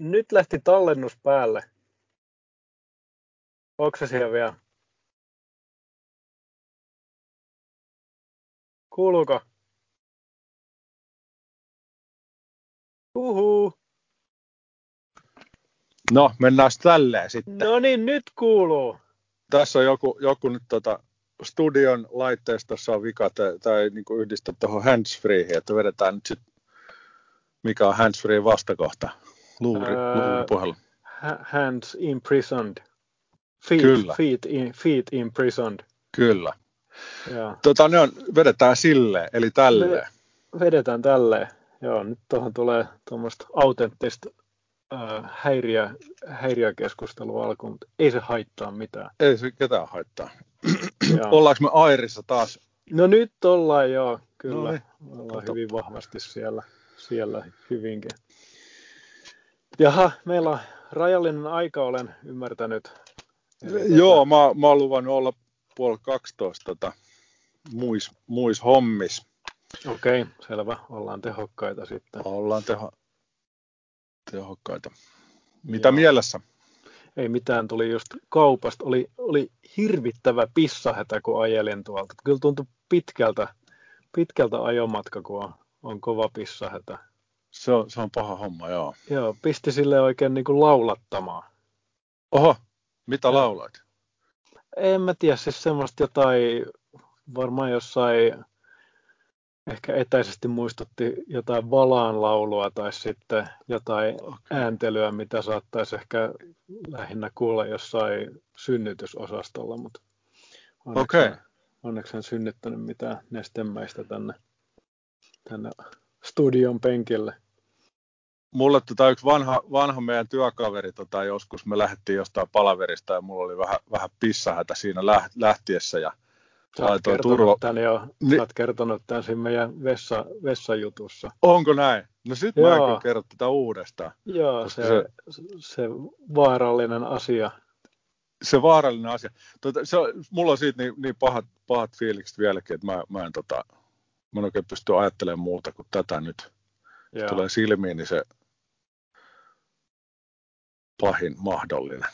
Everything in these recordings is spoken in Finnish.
Nyt lähti tallennus päälle. Onko se siellä vielä? Kuuluuko? Uhu. No, mennään tälleen sitten. No niin, nyt kuuluu. Tässä on joku, joku nyt tota, studion laitteistossa on vika, tai, tai niin yhdistä tuohon handsfreeihin, että vedetään nyt sitten, mikä on handsfree vastakohta. Luuri, öö, luuripuhelu. Hands imprisoned. Feet, Kyllä. Feet, in, feet imprisoned. Kyllä. Ja. Tota, ne on, vedetään silleen, eli tälleen. Me vedetään tälleen. Joo, nyt tuohon tulee tuommoista autenttista äh, häiriö, häiriökeskustelua alkuun, mutta ei se haittaa mitään. Ei se ketään haittaa. Ollaanko me Airissa taas? No nyt ollaan joo, kyllä. No niin. Ollaan Kato. hyvin vahvasti siellä, siellä hyvinkin. Jaha, meillä on rajallinen aika, olen ymmärtänyt. Eli joo, mä, mä oon luvannut olla puoli 12 tota, muis, muis hommis. Okei, okay, selvä. Ollaan tehokkaita sitten. Ollaan teho, tehokkaita. Mitä Joo. mielessä? Ei mitään, tuli just kaupasta. Oli, oli hirvittävä pissahätä, kun ajelin tuolta. Kyllä tuntui pitkältä, pitkältä ajomatka, kun on, on kova pissahätä. Se on, se on paha homma, joo. Joo, pisti sille oikein niin kuin laulattamaan. Oho, mitä ja. lauloit? En mä tiedä, siis semmoista jotain, varmaan jossain ehkä etäisesti muistutti jotain valaan laulua tai sitten jotain okay. ääntelyä, mitä saattaisi ehkä lähinnä kuulla jossain synnytysosastolla, mutta onneksi, okay. onneksi en synnyttänyt mitään nestemäistä tänne, tänne studion penkille. Mulle tota yksi vanha, vanha meidän työkaveri tota, joskus, me lähdettiin jostain palaverista ja mulla oli vähän, vähän pissahätä siinä lähtiessä ja Sä oot, turva... tämän jo, Ni... sä oot kertonut tämän siinä meidän vessa, vessajutussa. Onko näin? No sit Joo. mä en kyllä kerro tätä uudestaan. Joo, se, se, se, vaarallinen asia. Se vaarallinen asia. Tota, se, mulla on siitä niin, niin pahat, pahat fiilikset vieläkin, että mä, mä en, tota, mä en oikein pysty ajattelemaan muuta kuin tätä nyt. Joo. Tulee silmiin, niin se pahin mahdollinen.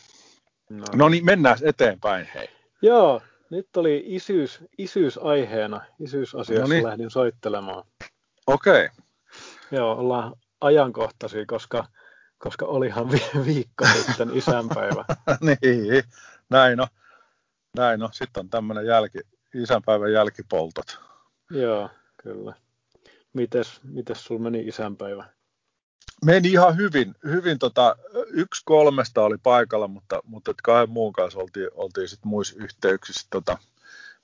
No, no niin, mennään eteenpäin, hei. Joo, nyt oli isyys, isyys aiheena. Isyysasiassa no niin. lähdin soittelemaan. Okei. Okay. Joo, ollaan ajankohtaisia, koska, koska olihan vi- viikko sitten isänpäivä. niin, näin on. Näin on. Sitten on tämmöinen jälki, isänpäivän jälkipoltot. Joo, kyllä. Mites, mites sulla meni isänpäivä? Meni ihan hyvin. hyvin tota, yksi kolmesta oli paikalla, mutta, mutta kahden muun kanssa oltiin, oltiin sitten muissa yhteyksissä. Tota,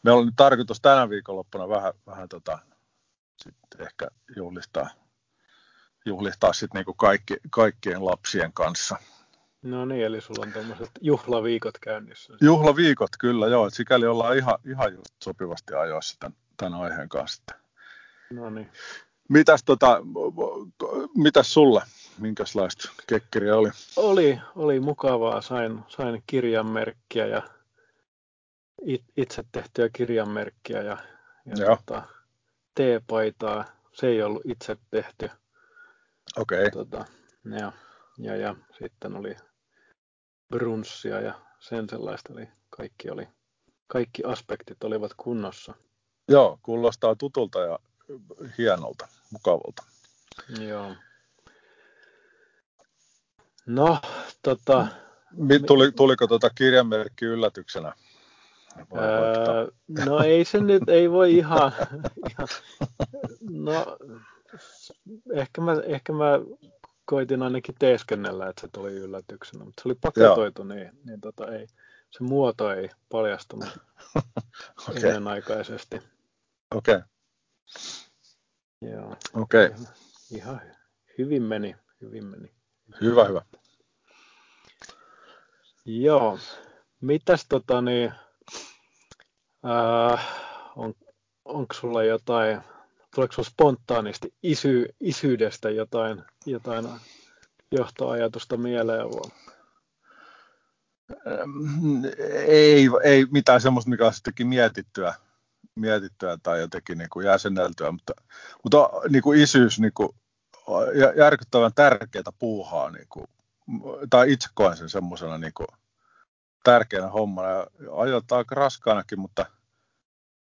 meillä on nyt tarkoitus tänä viikonloppuna vähän, vähän tota, sit ehkä juhlistaa, juhlistaa sit niinku kaikki, kaikkien lapsien kanssa. No niin, eli sulla on tämmöiset juhlaviikot käynnissä. Juhlaviikot, kyllä, joo. Et sikäli ollaan ihan, ihan just sopivasti ajoissa tämän, tämän aiheen kanssa. No niin. Mitäs, tota, mitäs sulle? Minkälaista kekkeriä oli? Oli, oli mukavaa. Sain, sain kirjanmerkkiä ja itse tehtyä kirjanmerkkiä ja, ja tota, teepaitaa. Se ei ollut itse tehty. Okei. Okay. Tota, ja, ja, ja, sitten oli brunssia ja sen sellaista. Eli kaikki, oli, kaikki aspektit olivat kunnossa. Joo, kuulostaa tutulta ja hienolta, mukavalta. Joo. No, tota... Tuli, tuliko tuota kirjanmerkki yllätyksenä? Öö, no ei se nyt, ei voi ihan, ihan no ehkä mä, ehkä mä koitin ainakin teeskennellä, että se tuli yllätyksenä, mutta se oli paketoitu, niin, niin tota ei, se muoto ei paljastunut okay. ennenaikaisesti. Okei. Okay. Joo. Okei. Okay. Ihan, hyvin meni, hyvin meni. Hyvä, hyvä. Joo. Mitäs tota niin, äh, on, onko sulla jotain, tuleeko sulla spontaanisti isy, isyydestä jotain, jotain johtoajatusta mieleen? Ei, ei mitään semmoista, mikä olisi jotenkin mietittyä, mietittyä tai jotenkin niin kuin jäsenneltyä, mutta, mutta niin kuin isyys niin kuin, järkyttävän tärkeää puuhaa niin kuin tai itse koen sen semmoisena niin kuin tärkeänä hommana ja ajoittaa aika raskaanakin, mutta,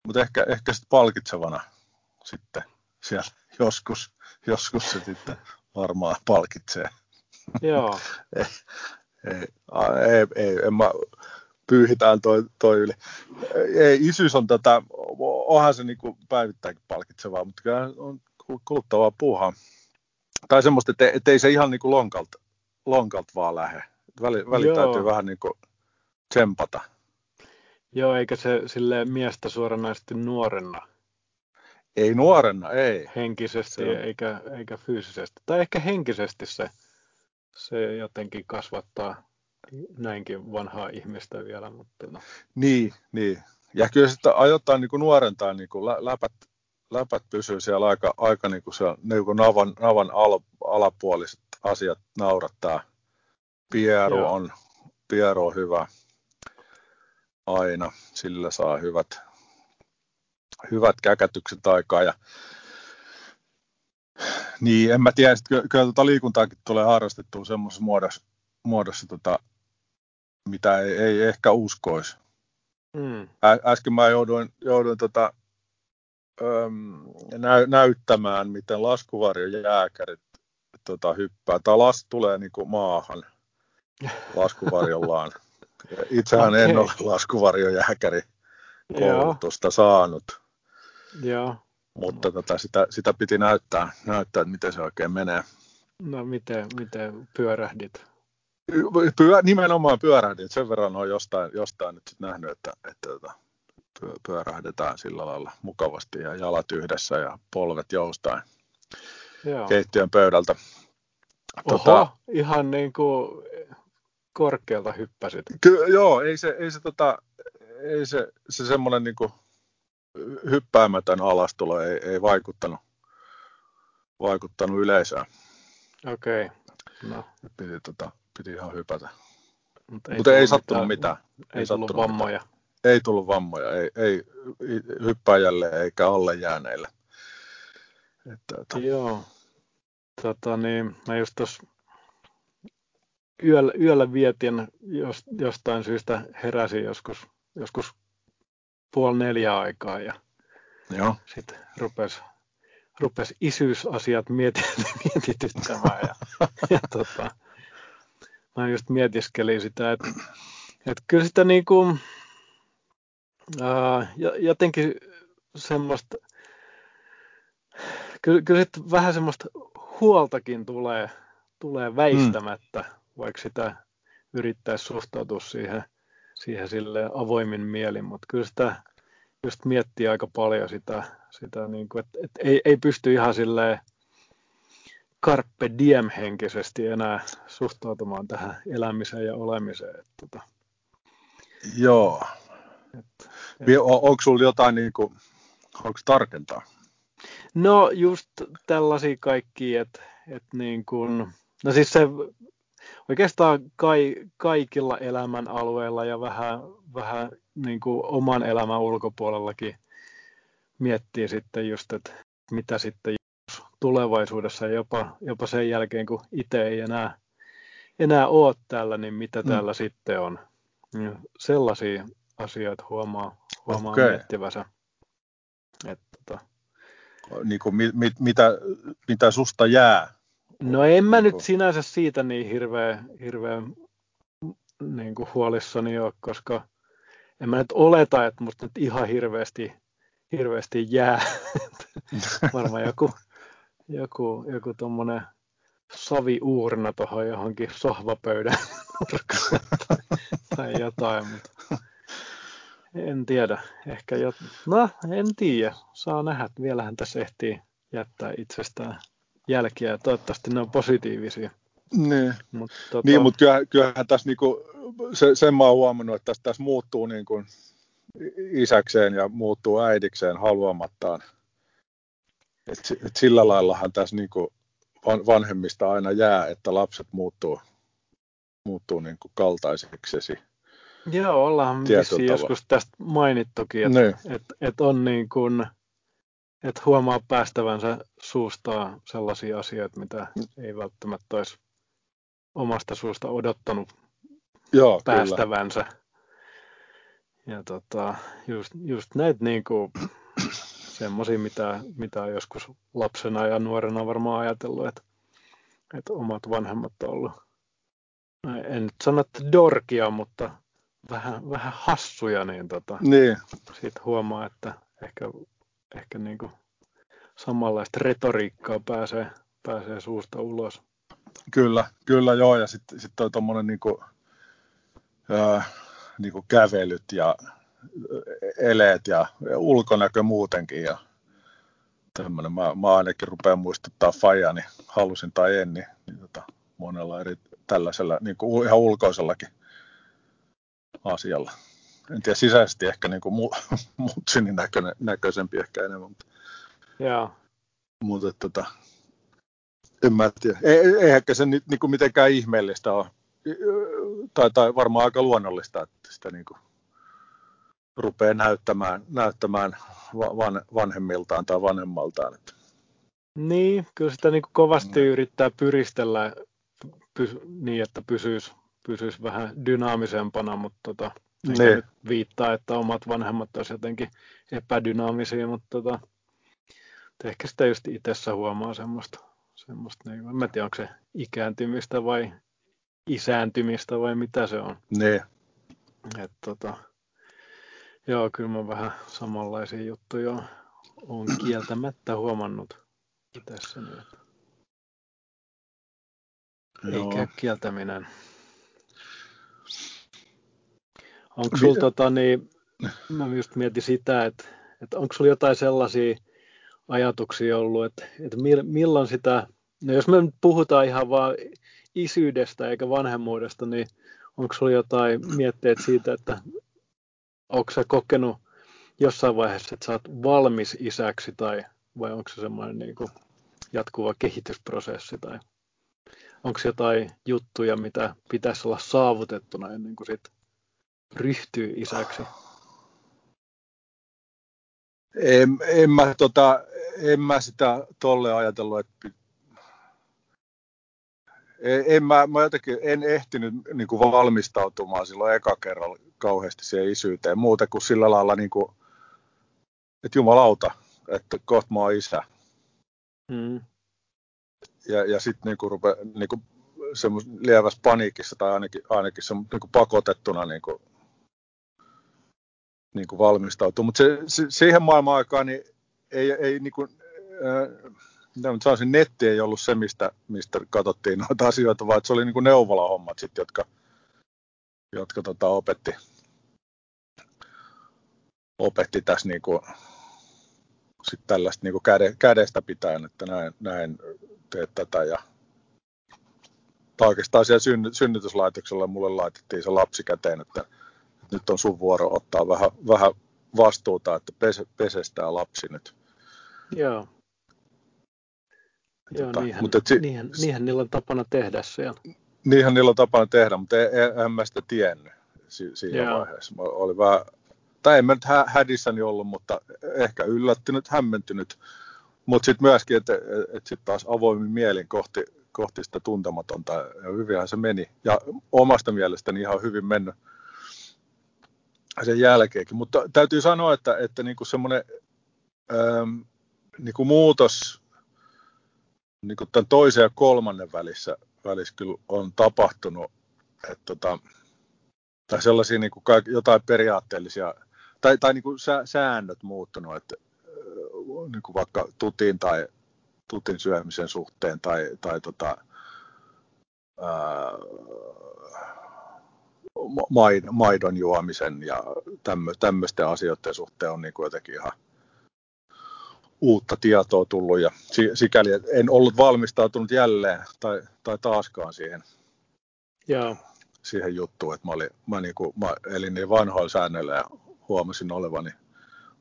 mutta ehkä, ehkä sitten palkitsevana sitten siellä joskus, joskus se sitten varmaan palkitsee. Joo. ei, ei, ei, ei, en mä, pyyhitään toi, toi yli. Ei, isyys on tätä, onhan se niinku päivittäinkin palkitsevaa, mutta kyllä on kuluttavaa puuhaa. Tai semmoista, että, että ei se ihan niinku lonkalta, lonkalta vaan lähde. Väli, väli täytyy vähän niinku tsempata. Joo, eikä se sille miestä suoranaisesti nuorenna. Ei nuorenna, ei. Henkisesti se eikä, eikä fyysisesti. Tai ehkä henkisesti se, se jotenkin kasvattaa näinkin vanhaa ihmistä vielä. Mutta no. Niin, niin. Ja kyllä sitten ajoittain niin kuin nuorentaa, niin kuin läpät, läpät pysyy siellä aika, aika niin kuin siellä, niin kuin navan, navan al, alapuoliset asiat naurattaa. Pieru on, Pieru on hyvä aina, sillä saa hyvät, hyvät käkätykset aikaa. Ja, niin, en mä tiedä, kyllä, kyllä tuota liikuntaakin tulee harrastettua semmoisessa muodossa, muodossa tota, mitä ei, ei ehkä uskoisi. Mm. Ä, äsken mä jouduin, jouduin tota, öm, nä, näyttämään, miten laskuvarjojääkärit tota, hyppää. Tai las tulee niin kuin maahan laskuvarjollaan. Itsehän okay. en ole laskuvarjojääkäri koulutusta saanut. Joo. Mutta tota, sitä, sitä piti näyttää, näyttää, että miten se oikein menee. No miten, miten pyörähdit? Pyö, nimenomaan pyörähdin. Sen verran on jostain, jostain nyt sit nähnyt, että, että, että pyörähdetään sillä lailla mukavasti ja jalat yhdessä ja polvet joustain Joo. keittiön pöydältä. Oho, tota, ihan niin kuin korkealta hyppäsit. Ky- joo, ei se, ei se, tota, ei se, se semmoinen niin hyppäämätön alastulo ei, ei vaikuttanut, vaikuttanut yleisöön. Okei. Okay. No. Piti, tota, piti ihan hypätä. Mutta ei, Mut ei sattunut mitään. mitään. Ei, ei tullut vammoja. Mitään. Ei tullut vammoja, ei, ei hyppäjälle eikä alle jääneille. Että, että... Joo. Tota, niin, mä just tuossa yöllä, yöllä vietin, jos, jostain syystä heräsin joskus, joskus puoli neljä aikaa ja Joo. sitten rupesi rupes isyysasiat mietityttämään ja, ja tota, mä just mietiskelin sitä, että, että kyllä sitä niin kuin, ää, jotenkin semmoista, kyllä, kyllä sitten vähän semmoista huoltakin tulee, tulee väistämättä, mm. vaikka sitä yrittäisi suhtautua siihen, siihen sille avoimin mielin, mutta kyllä sitä just miettii aika paljon sitä, sitä niin kuin, että, että ei, ei pysty ihan silleen carpe diem henkisesti enää suhtautumaan tähän elämiseen ja olemiseen. Että, tota. Joo. Et, et, onko sinulla jotain, niin kuin, onko tarkentaa? No just tällaisia kaikki, että, että niin kuin, no siis se oikeastaan kai, kaikilla elämän alueilla ja vähän, vähän niin kuin oman elämän ulkopuolellakin miettii sitten just, että mitä sitten tulevaisuudessa ja jopa, jopa sen jälkeen, kun itse ei enää, enää ole täällä, niin mitä mm. täällä sitten on. Ja sellaisia asioita huomaa, huomaa okay. miettivänsä. Että, tota... niin kuin, mit, mit, mitä, mitä susta jää? No en mä nyt sinänsä siitä niin hirveän, hirveän niin kuin huolissani ole, koska en mä nyt oleta, että musta nyt ihan hirveästi, hirveästi jää. Varmaan joku joku, joku tuommoinen saviuurna tuohon johonkin sohvapöydän nurkkaan. Tai, tai jotain, mutta en tiedä. Ehkä jo, no en tiedä, saa nähdä, vielähän tässä ehtii jättää itsestään jälkiä. Ja toivottavasti ne on positiivisia. Niin, Mut, tota... niin mutta kyllähän, kyllähän tässä niinku, se, sen mä oon huomannut, että tässä, tässä muuttuu niin kuin isäkseen ja muuttuu äidikseen haluamattaan et, et sillä laillahan tässä niin kuin vanhemmista aina jää, että lapset muuttuu, muuttuu niin kuin. Joo, ollaan vissiin joskus tästä mainittukin, että niin. et, et on niin kuin, että huomaa päästävänsä suustaa sellaisia asioita, mitä ei välttämättä olisi omasta suusta odottanut Joo, päästävänsä. Kyllä. Ja tota, just, just näitä niin kuin, semmoisia, mitä, mitä on joskus lapsena ja nuorena varmaan ajatellut, että, että omat vanhemmat on ollut, en nyt sano, että dorkia, mutta vähän, vähän hassuja, niin, tota, niin. siitä huomaa, että ehkä, ehkä niin kuin samanlaista retoriikkaa pääsee, pääsee suusta ulos. Kyllä, kyllä joo, ja sitten sit toi tuommoinen niin äh, niin kuin kävelyt ja eleet ja ulkonäkö muutenkin ja tämmöinen. Mä, mä ainakin rupean muistuttaa Fajani, halusin tai en, niin, niin tota, monella eri tällaisella niin kuin ihan ulkoisellakin asialla. En tiedä, sisäisesti ehkä niin kuin näköinen, näköisempi ehkä enemmän. Mutta, Joo. mutta tota, en mä tiedä. Ei, eihän se nyt niin kuin mitenkään ihmeellistä ole. Tai, tai varmaan aika luonnollista, että sitä niin kuin rupeaa näyttämään, näyttämään van, vanhemmiltaan tai vanhemmaltaan. Että. Niin, kyllä sitä niin kuin kovasti no. yrittää pyristellä pys, niin, että pysyisi, pysyisi vähän dynaamisempana, mutta tota, niin. nyt viittaa, että omat vanhemmat olisivat jotenkin epädynaamisia, mutta tota, ehkä sitä just itsessä huomaa semmoista, semmoista niin, en tiedä, onko se ikääntymistä vai isääntymistä vai mitä se on. Ne. Et, tota, joo, kyllä mä vähän samanlaisia juttuja on kieltämättä huomannut tässä. Niin, että ei käy kieltäminen. Onko sulla, tota, niin, mä just mietin sitä, että, että onko sulla jotain sellaisia ajatuksia ollut, että, että milloin sitä, no jos me nyt puhutaan ihan vaan isyydestä eikä vanhemmuudesta, niin onko sulla jotain mietteet siitä, että onko sä kokenut jossain vaiheessa, että sä oot valmis isäksi tai vai onko se semmoinen niin kuin jatkuva kehitysprosessi tai onko jotain juttuja, mitä pitäisi olla saavutettuna ennen kuin sit ryhtyy isäksi? En, en, mä, tota, en mä sitä tolle ajatellut, että en, mä, mä jotenkin en ehtinyt niin kuin valmistautumaan silloin eka kerralla kauheasti siihen isyyteen, muuta kuin sillä lailla, niin kuin, että jumalauta, että kohta mä oon isä. Mm ja, ja sitten niinku rupe, niinku lievässä paniikissa tai ainakin, ainakin se, niinku pakotettuna niinku, niinku valmistautuu. Mutta se, se, siihen maailman aikaan niin ei, ei niinku, äh, sanoisin, netti ei ollut se, mistä, mistä katsottiin noita asioita, vaan se oli niinku neuvolahommat, sit, jotka, jotka tota, opetti, opetti tässä niinku, sit tällaista niinku käde, kädestä pitäen, että näin, näin teet tätä ja tai oikeastaan siellä synny, synnytyslaitoksella mulle laitettiin se lapsi käteen, että nyt on sun vuoro ottaa vähän, vähän vastuuta, että pese, pesestää lapsi nyt. Joo. Joo, tota, niinhän, mutta si- niinhän, niinhän niillä on tapana tehdä siellä. Niinhän niillä on tapana tehdä, mutta en, en mä sitä tiennyt si- siinä Joo. vaiheessa. Mä olin vähän, tai en mä nyt hä- hädissäni ollut, mutta ehkä yllättynyt, hämmentynyt mutta sitten myöskin, että et sitten taas avoimin mielin kohti, kohti sitä tuntematonta, ja hyvinhän se meni. Ja omasta mielestäni ihan hyvin mennyt sen jälkeenkin. Mutta täytyy sanoa, että, että niinku semmoinen ähm, niinku muutos niinku tämän toisen ja kolmannen välissä, välissä kyllä on tapahtunut, että tota, tai sellaisia niinku jotain periaatteellisia, tai, tai niinku säännöt muuttunut, että niin kuin vaikka tutin tai tutin syömisen suhteen tai, tai tota, ää, maidon juomisen ja tämmöisten asioiden suhteen on niin kuin jotenkin ihan uutta tietoa tullut ja sikäli en ollut valmistautunut jälleen tai, tai taaskaan siihen, Joo. siihen juttuun, että mä, olin, mä, niin kuin, mä elin niin vanhoilla säännöillä ja huomasin olevani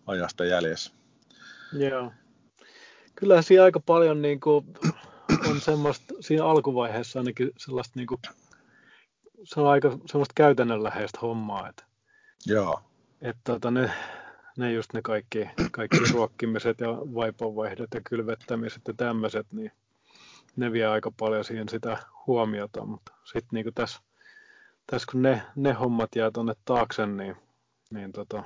ajasta jäljessä. Joo. Kyllä siinä aika paljon niin kuin, on semmoista, siinä alkuvaiheessa ainakin sellaista, niin kuin, se on aika semmoista käytännönläheistä hommaa. Että, Joo. Että tota, ne, ne just ne kaikki, kaikki ruokkimiset ja vaiponvaihdot ja kylvettämiset ja tämmöiset, niin ne vie aika paljon siihen sitä huomiota, mutta sitten niin tässä, tässä kun ne, ne hommat jää tuonne taakse, niin, niin tota,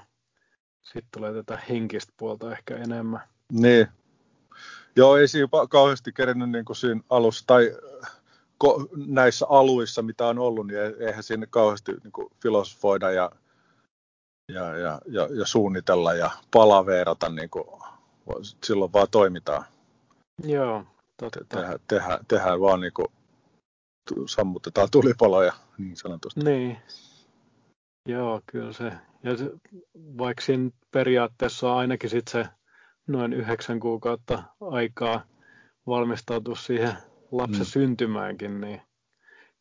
sitten tulee tätä henkistä puolta ehkä enemmän. Niin. Joo, ei siinä kauheasti kerennyt niin kuin siinä alussa, tai ko, näissä aluissa, mitä on ollut, niin eihän siinä kauheasti niin kuin filosofoida ja, ja, ja, ja, ja suunnitella ja palaveerata, niin kuin, silloin vaan toimitaan. Joo, totta. Tehdään, tehdään, tehdään vaan niin kuin, sammutetaan tulipaloja niin sanotusti. Niin. Joo, kyllä se. Ja se, vaikka siinä periaatteessa on ainakin sit se noin yhdeksän kuukautta aikaa valmistautua siihen lapsen mm. syntymäänkin, niin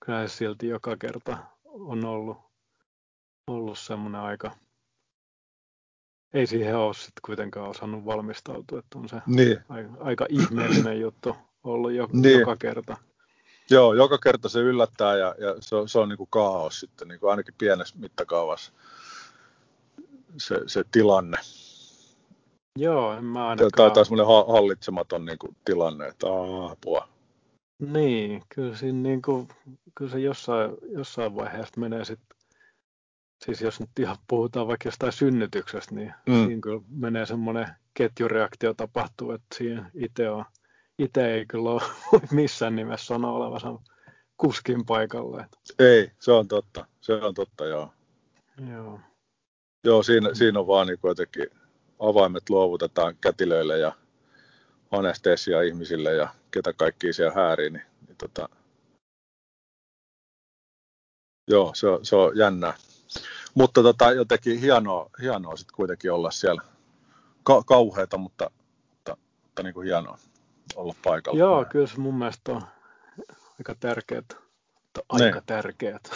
kyllä se silti joka kerta on ollut, ollut semmoinen aika, ei siihen ole sitten kuitenkaan osannut valmistautua, että on se niin. aika, aika ihmeellinen juttu ollut jo, niin. joka kerta. Joo, joka kerta se yllättää ja, ja se, on, se on niin kuin kaos sitten, niin kuin ainakin pienessä mittakaavassa se, se tilanne. Joo, en mä ainakaan... Tämä on semmoinen hallitsematon niin kuin, tilanne, että apua. Niin, kyllä, siinä niin kuin, kyllä se jossain, jossain vaiheessa menee sitten, siis jos nyt ihan puhutaan vaikka jostain synnytyksestä, niin mm. siinä kyllä menee semmoinen ketjureaktio tapahtuu, että siinä itse on, itse ei kyllä ole missään nimessä sano olevansa kuskin paikalle. Ei, se on totta, se on totta, joo. Joo. Joo, siinä, siinä on vaan niin jotenkin avaimet luovutetaan kätilöille ja anestesia ihmisille ja ketä kaikki siellä häärii, niin, niin tota, joo, se on, se on jännää. Mutta tota, jotenkin hienoa, hienoa sitten kuitenkin olla siellä. Ka- kauheata, mutta, mutta, mutta niin kuin hienoa olla paikalla. Joo, kyllä se mun mielestä on aika tärkeät. Aika ne. tärkeät.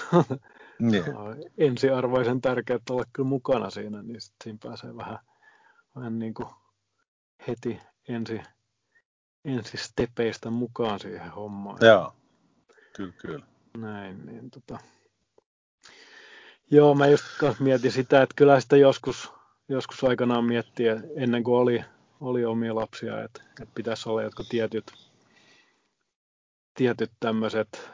Niin. Ensiarvoisen tärkeää olla kyllä mukana siinä, niin sit siinä pääsee vähän, vähän niin kuin heti ensi, ensi stepeistä mukaan siihen hommaan. Joo, kyllä, kyllä. Näin, niin tota. Joo, mä just mietin sitä, että kyllä sitä joskus, joskus aikanaan miettiä, ennen kuin oli, oli omia lapsia, että, että pitäisi olla jotkut tietyt, tietyt tämmöiset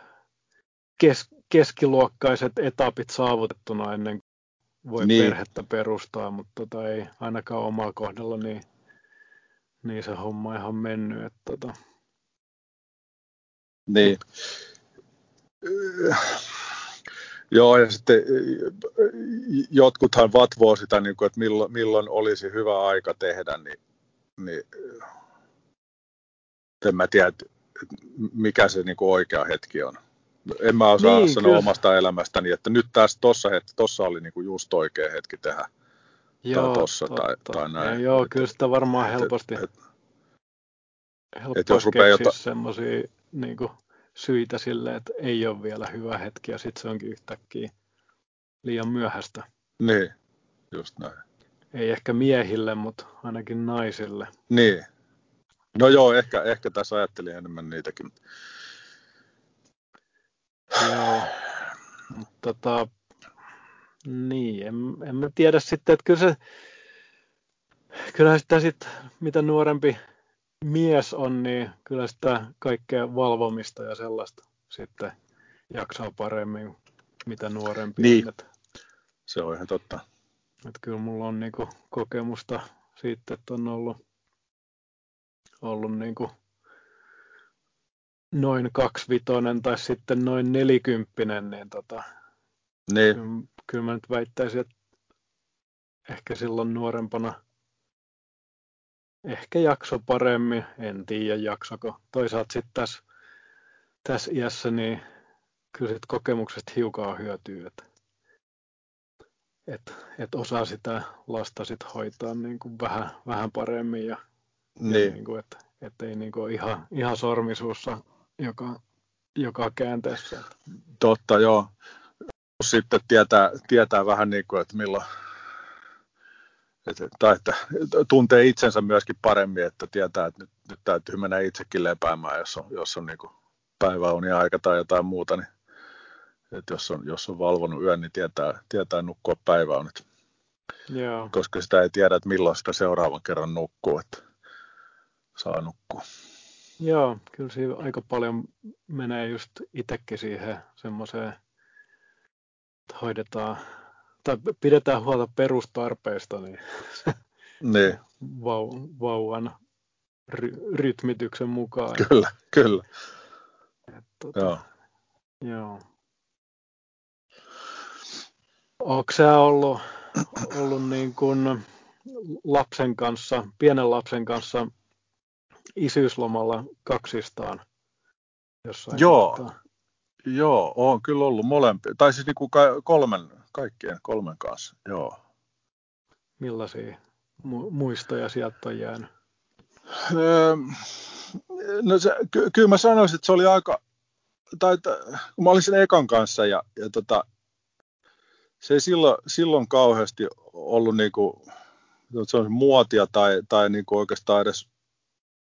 kes, keskiluokkaiset etapit saavutettuna ennen kuin voi niin. perhettä perustaa, mutta tota, ei ainakaan omalla kohdalla niin, niin se homma ihan mennyt. Että, tota. Niin. Joo, ja sitten jotkuthan vatvoo sitä, niin kuin, että milloin, milloin olisi hyvä aika tehdä, niin, niin en mä tiedä, mikä se niin kuin oikea hetki on en mä osaa niin, sanoa kyllä. omasta elämästäni, että nyt tässä tossa, hetki, tossa oli niinku just oikea hetki tehdä. Joo, tai tossa totta. tai, tai näin. Ja joo, kyllä sitä varmaan helposti, et, et, helposti et jos rupeaa jota... semmoisia niinku, syitä sille, että ei ole vielä hyvä hetki ja sitten se onkin yhtäkkiä liian myöhäistä. Niin, just näin. Ei ehkä miehille, mutta ainakin naisille. Niin. No joo, ehkä, ehkä tässä ajattelin enemmän niitäkin. Joo, mutta tota, niin, en, en mä tiedä sitten, että kyllä se, kyllä sitä sitten, mitä nuorempi mies on, niin kyllä sitä kaikkea valvomista ja sellaista sitten jaksaa paremmin, mitä nuorempi niin. on. Se on ihan totta. Että kyllä mulla on niinku kokemusta siitä, että on ollut, ollut niinku noin kaksivitonen tai sitten noin nelikymppinen, niin, tota, niin. Kyllä, kyllä mä nyt väittäisin, että ehkä silloin nuorempana ehkä jakso paremmin, en tiedä jaksako. Toisaalta sitten tässä, tässä iässä niin kyllä sit kokemuksesta hiukan hyötyy, että et, et osaa sitä lasta sit hoitaa niin kuin vähän, vähän paremmin ja, niin. ja niin kuin, että et ei niin kuin ihan, ihan sormisuussa joka, joka käänteessä. Totta, joo. Sitten tietää, tietää vähän niin kuin, että milloin, että, tai että tuntee itsensä myöskin paremmin, että tietää, että nyt, nyt täytyy mennä itsekin lepäämään, jos on, jos on niin päiväunia aika tai jotain muuta, niin että jos on, jos on valvonut yön, niin tietää, tietää nukkua päiväunet. Joo. Koska sitä ei tiedä, että milloin sitä seuraavan kerran nukkuu, että saa nukkua. Joo, kyllä siinä aika paljon menee just itsekin siihen semmoiseen, että hoidetaan tai pidetään huolta perustarpeista, niin, niin. Vau, vauvan ry, rytmityksen mukaan. Kyllä, kyllä. Et, tota, joo. joo. Onko se ollut, ollut niin kuin lapsen kanssa, pienen lapsen kanssa isyyslomalla kaksistaan jossain Joo, kohtaa? joo, on kyllä ollut molempia, tai siis niin kuin kolmen, kaikkien kolmen kanssa, joo. Millaisia mu- muistoja sieltä on jäänyt? Öö, no se, ky- kyllä mä sanoisin, että se oli aika, tai kun mä olin sen ekan kanssa ja, ja tota, se ei silloin, silloin kauheasti ollut niinku, se on muotia tai, tai niinku oikeastaan edes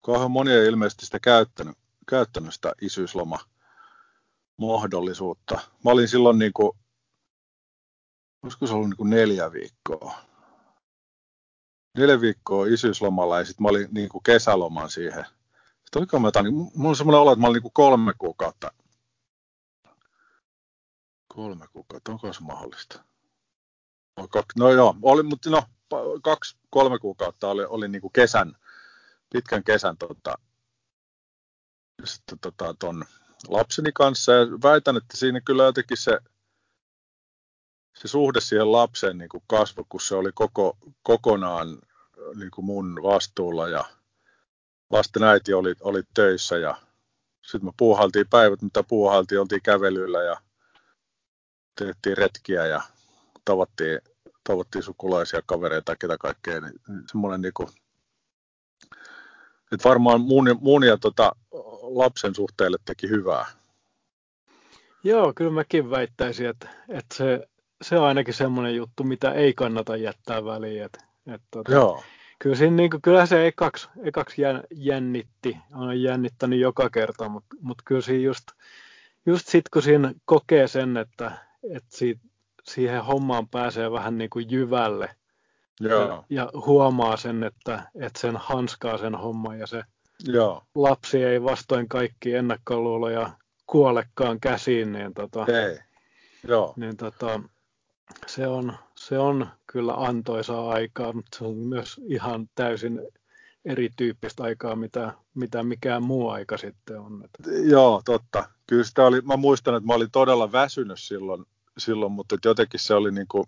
kauhean monia ilmeisesti sitä käyttänyt, käyttänyt sitä isyysloma mahdollisuutta. Mä olin silloin niinku, olisiko se ollut niinku neljä viikkoa. Neljä viikkoa isyyslomalla ja sitten mä olin niinku kesäloman siihen. Sitten oliko mä jotain, niin mulla on semmoinen olo, että mä olin niinku kolme kuukautta. Kolme kuukautta, onko se mahdollista? No joo, oli, mutta no, kaksi, kolme kuukautta oli, oli niin kuin kesän, pitkän kesän tota, sitten, tota, ton lapseni kanssa ja väitän, että siinä kyllä jotenkin se, se suhde siihen lapseen niin kuin kasvoi, kun se oli koko, kokonaan niin kuin mun vastuulla ja lasten äiti oli, oli töissä ja sitten me puuhaltiin päivät, mitä puuhaltiin, oltiin kävelyllä ja tehtiin retkiä ja tavattiin, tavattiin sukulaisia, kavereita, ketä kaikkea, niin semmoinen niin kuin, että varmaan mun, mun ja tota, lapsen suhteelle teki hyvää. Joo, kyllä mäkin väittäisin, että, että se, se on ainakin semmoinen juttu, mitä ei kannata jättää väliin. Että, että, tota, Joo. Kyllä, siinä, niin kuin, kyllä se ekaksi, ekaksi jännitti, on jännittänyt joka kerta, mutta, mutta kyllä siinä just, just sitten kun siinä kokee sen, että, että siitä siihen hommaan pääsee vähän niin kuin jyvälle. Joo. Ja, ja huomaa sen, että, että sen hanskaa sen homman ja se Joo. lapsi ei vastoin kaikki ennakkoluuloja kuolekaan käsiin, niin, tota, ei. Joo. niin tota, se, on, se on kyllä antoisaa aikaa, mutta se on myös ihan täysin erityyppistä aikaa, mitä, mitä mikään muu aika sitten on. Joo, totta. Kyllä sitä oli, mä muistan, että mä olin todella väsynyt silloin, silloin, mutta jotenkin se oli niin kuin,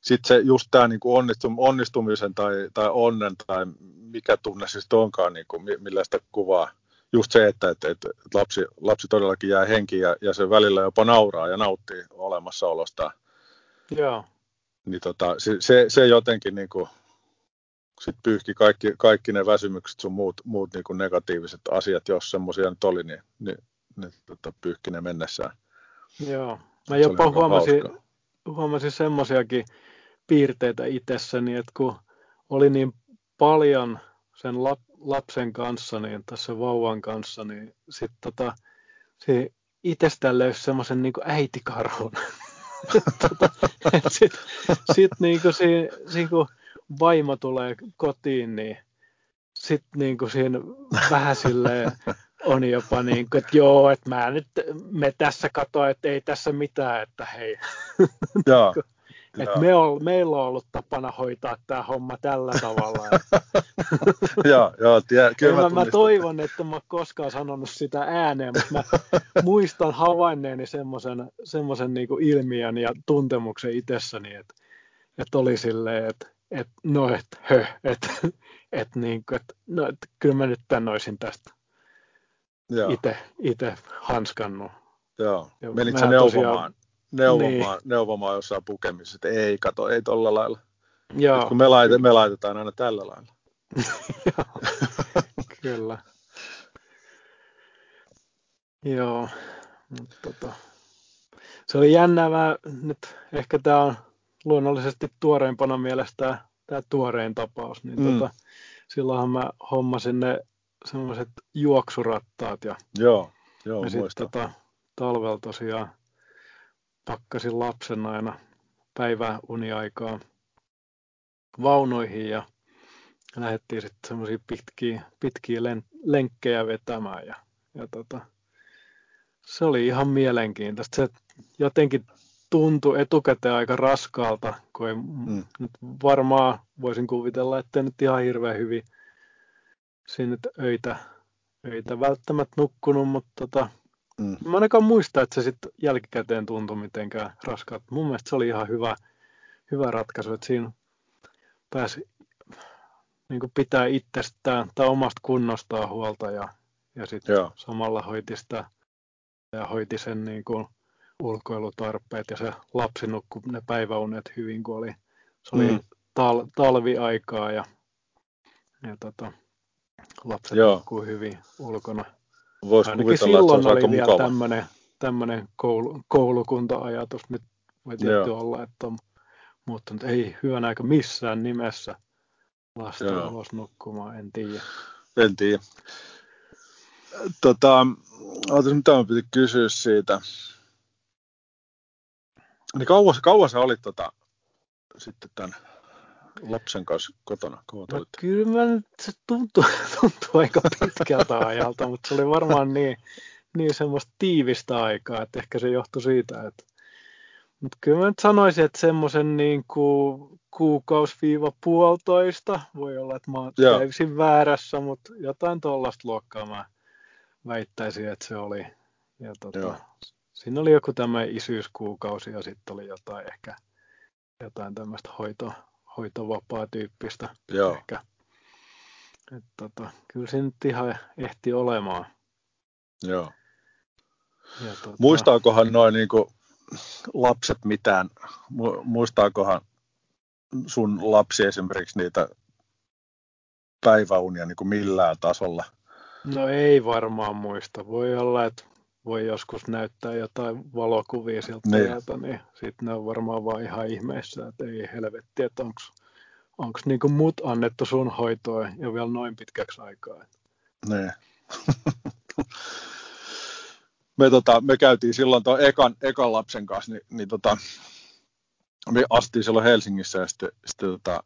sitten se just tämä niin onnistum, onnistumisen tai, tai onnen tai mikä tunne siis onkaan, niin kuin, millä sitä kuvaa, just se, että, että, että lapsi, lapsi todellakin jää henkiin ja, ja se välillä jopa nauraa ja nauttii olemassaolosta. Joo. Niin tota, se, se, se jotenkin niin kuin, sit pyyhki kaikki, kaikki ne väsymykset sun muut, muut niin kuin negatiiviset asiat, jos semmoisia nyt oli, niin, niin, niin tota, pyyhki ne mennessään. Joo, Mä jopa huomasin, huomasin semmoisiakin piirteitä itsessäni, että kun oli niin paljon sen lap, lapsen kanssa, niin tässä vauvan kanssa, niin sitten tota, se itsestään löysi semmoisen niin äitikarhun. tota, sitten sit niin kuin siinä, siinä, kun vaimo tulee kotiin, niin sitten niin kuin siinä vähän silleen on jopa niin kuin, että joo, että mä nyt, me tässä katoa, että ei tässä mitään, että hei. Joo. Että me ol, meillä on ollut tapana hoitaa tämä homma tällä tavalla. joo, joo, tie, kyllä mä, mä, toivon, että mä koskaan sanonut sitä ääneen, mutta mä muistan havainneeni semmoisen semmoisen niin ilmiön ja tuntemuksen itsessäni, että, että oli silleen, että, että no, että hö, että, että, niin kuin, että, no, että kyllä mä nyt tän olisin tästä itse hanskannut. Joo. Menitkö neuvomaan, tosiaan, neuvomaan, niin. neuvomaan jossain pukemisessa, että ei kato, ei tolla lailla. Joo. kun me, laite, me laitetaan aina tällä lailla. Kyllä. Joo, mutta tota, se oli jännää. Mä, nyt ehkä tämä on luonnollisesti tuoreimpana mielestä tämä tuorein tapaus, niin mm. tota, silloinhan mä hommasin ne semmoiset juoksurattaat ja, joo, joo, ja sitten tota, talvella tosiaan pakkasin lapsen aina päiväuniaikaa vaunoihin ja lähdettiin sitten semmoisia pitkiä, pitkiä lenkkejä vetämään ja, ja tota, se oli ihan mielenkiintoista. Se jotenkin tuntui etukäteen aika raskaalta, kun ei, mm. nyt varmaan voisin kuvitella, että nyt ihan hirveän hyvin siinä nyt öitä, öitä välttämättä nukkunut, mutta tota, mm. mä ainakaan muista, että se sitten jälkikäteen tuntui mitenkään raskaalta. Mun mielestä se oli ihan hyvä, hyvä ratkaisu, että siinä pääsi niin pitää itsestään tai omasta kunnostaan huolta ja, ja sitten samalla hoiti sitä ja hoiti sen niin kuin ulkoilutarpeet ja se lapsi nukkui ne päiväunet hyvin, kun oli, se oli mm. tal, talviaikaa ja, ja tota, lapset Joo. nukkuu hyvin ulkona. Voisi Ainakin silloin oli vielä mukava. tämmöinen, tämmöinen koulu, koulukunta-ajatus. Nyt voi tietysti Joo. olla, että on muuttunut. Ei hyvän aika missään nimessä lasta Joo. ulos nukkumaan, en tiedä. En tiedä. Tota, ootas, mitä mä piti kysyä siitä. Niin kauas, kauas sä olit tota, sitten tämän lapsen kanssa kotona? no, kyllä mä nyt, se tuntuu, tuntuu aika pitkältä ajalta, mutta se oli varmaan niin, niin semmoista tiivistä aikaa, että ehkä se johtui siitä, että mutta kyllä mä nyt sanoisin, että semmoisen niin kuin kuukausi-viiva puolitoista, voi olla, että mä oon täysin väärässä, mutta jotain tuollaista luokkaa mä väittäisin, että se oli. Ja tota, siinä oli joku tämä isyyskuukausi ja sitten oli jotain ehkä jotain tämmöistä hoito, hoitovapaa tyyppistä. Joo. Ehkä. Et tota, kyllä se nyt ihan ehti olemaan. Joo. Ja tota... Muistaakohan noin niin lapset mitään, muistaakohan sun lapsi esimerkiksi niitä päiväunia niin kuin millään tasolla? No ei varmaan muista. Voi olla, että voi joskus näyttää jotain valokuvia sieltä niin. Teiltä, niin sitten ne on varmaan vaan ihan ihmeissä, että ei helvetti, että onko onko niinku mut annettu sun hoitoa ja vielä noin pitkäksi aikaa. Niin. me, tota, me käytiin silloin tuon ekan, ekan lapsen kanssa, niin, niin tota, me astiin silloin Helsingissä ja sitten, sitten tota,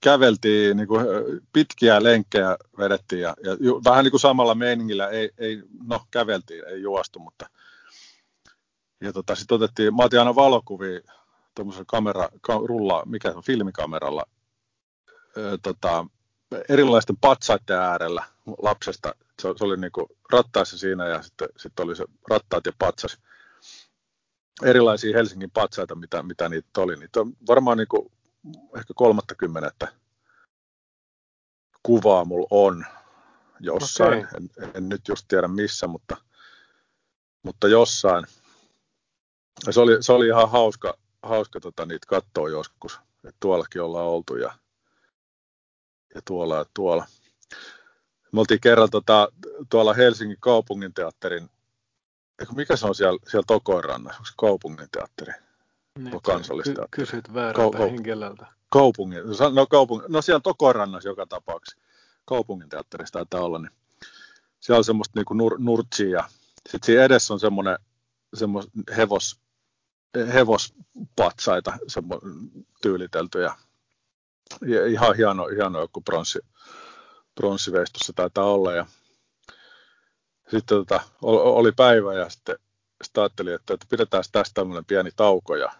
käveltiin niin kuin pitkiä lenkkejä vedettiin ja, ja ju, vähän niin kuin samalla meiningillä, ei, ei, no käveltiin, ei juostu, mutta ja tota, sitten otettiin, mä otin aina valokuvia tuommoisella kamera, ka, rulla, mikä on, filmikameralla ö, tota, erilaisten patsaiden äärellä lapsesta. Se, se oli niin kuin rattaissa siinä ja sitten, sitten oli se rattaat ja patsas. Erilaisia Helsingin patsaita, mitä, mitä niitä oli. Niitä on varmaan niin kuin ehkä 30 kuvaa mulla on jossain. Okay. En, en, nyt just tiedä missä, mutta, mutta jossain. Ja se oli, se oli ihan hauska, hauska tota, niitä katsoa joskus, että tuollakin ollaan oltu ja, ja tuolla ja tuolla. Me oltiin kerran tota, tuolla Helsingin kaupunginteatterin, mikä se on siellä, siellä Tokoirannassa, onko se kaupunginteatteri? Niin, kansallista. Ky- kysyt väärältä Kau- henkilöltä. Kaupungin, no, kaupungin, no siellä Tokoirannassa joka tapauksessa, kaupunginteatterissa taitaa olla, niin siellä on semmoista niinku nur, nurtsia sitten siinä edessä on semmoinen semmos hevos, hevospatsaita semmo, tyyliteltyjä. Ja ihan hieno, hieno joku pronssi, pronssiveistossa taitaa olla. Ja sitten tota, oli päivä ja sitten, sitten ajattelin, että, että pidetään tästä tämmöinen pieni tauko ja,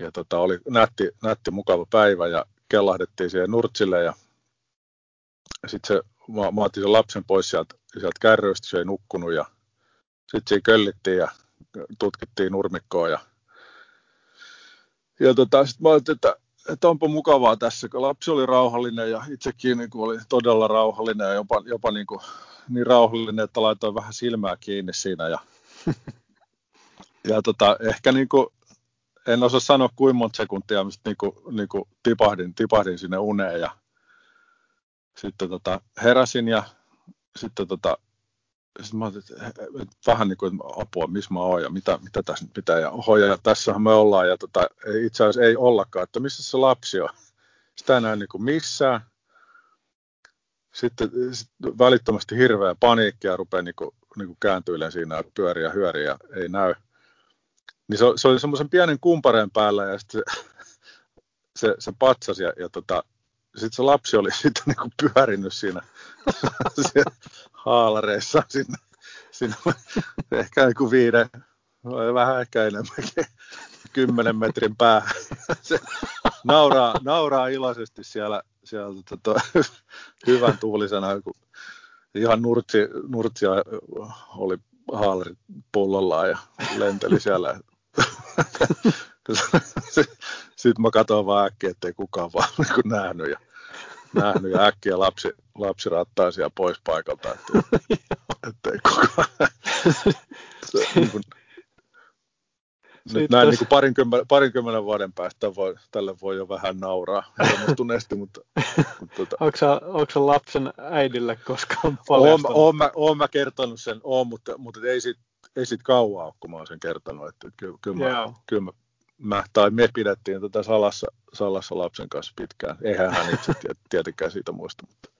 ja tota, oli nätti, nätti, mukava päivä ja kellahdettiin siihen nurtsille ja sitten se, mä, mä otin sen lapsen pois sieltä, sieltä kärryistä, se ei nukkunut ja sitten siinä köllittiin ja tutkittiin nurmikkoa ja, ja tota, sitten mä ajattelin, että, että onpa mukavaa tässä, kun lapsi oli rauhallinen ja itsekin niin kuin oli todella rauhallinen ja jopa, jopa niin, kuin, niin rauhallinen, että laitoin vähän silmää kiinni siinä ja, ja tota, ehkä niin kuin, en osaa sanoa kuinka monta sekuntia, mistä niin kuin, niin kuin tipahdin, tipahdin sinne uneen ja sitten tota, heräsin ja sitten tota, sitten mä ajattelin, että vähän niin kuin apua, missä mä oon ja mitä, mitä tässä nyt pitää. Ja oho, ja tässähän me ollaan ja tota, itse asiassa ei ollakaan, että missä se lapsi on. Sitä ei näe niin kuin missään. Sitten sit välittömästi hirveä paniikki ja rupeaa niin kuin, niin kuin siinä pyöriä hyöriä ei näy. Niin se, se oli semmoisen pienen kumpareen päällä ja sitten se, se, se patsasi ja, ja tota, sit se lapsi oli sitten niin kuin pyörinyt siinä, siinä haalareissa sinne, sinne ehkä joku viiden, vähän ehkä enemmänkin, kymmenen metrin päähän. Se nauraa, nauraa iloisesti siellä, siellä tota, hyvän tuulisena, kun ihan nurtsi, nurtsia oli haalarit pullollaan ja lenteli siellä. Sitten mä katsoin vaan äkkiä, ettei kukaan vaan niin nähnyt ja, nähnyt ja äkkiä lapsi, lapsi rattaa siellä pois paikalta, ettei, ettei kukaan. niin kuin, nyt näin niin kuin parinkymmenen, parinkymmenen vuoden päästä voi, tälle voi jo vähän nauraa hermostuneesti, mutta... mutta tuota. onko, sä, onko sä lapsen äidille koskaan paljastanut? Oon, oon, mä, oon mä kertonut sen, oon, mutta, mutta ei sit, ei sit kauaa ole, kun mä oon sen kertonut. Että kyllä, kyllä, mä, kyllä mä, mä, tai me pidettiin tätä salassa, salassa lapsen kanssa pitkään. Eihän hän itse tietenkään siitä muista. Mutta...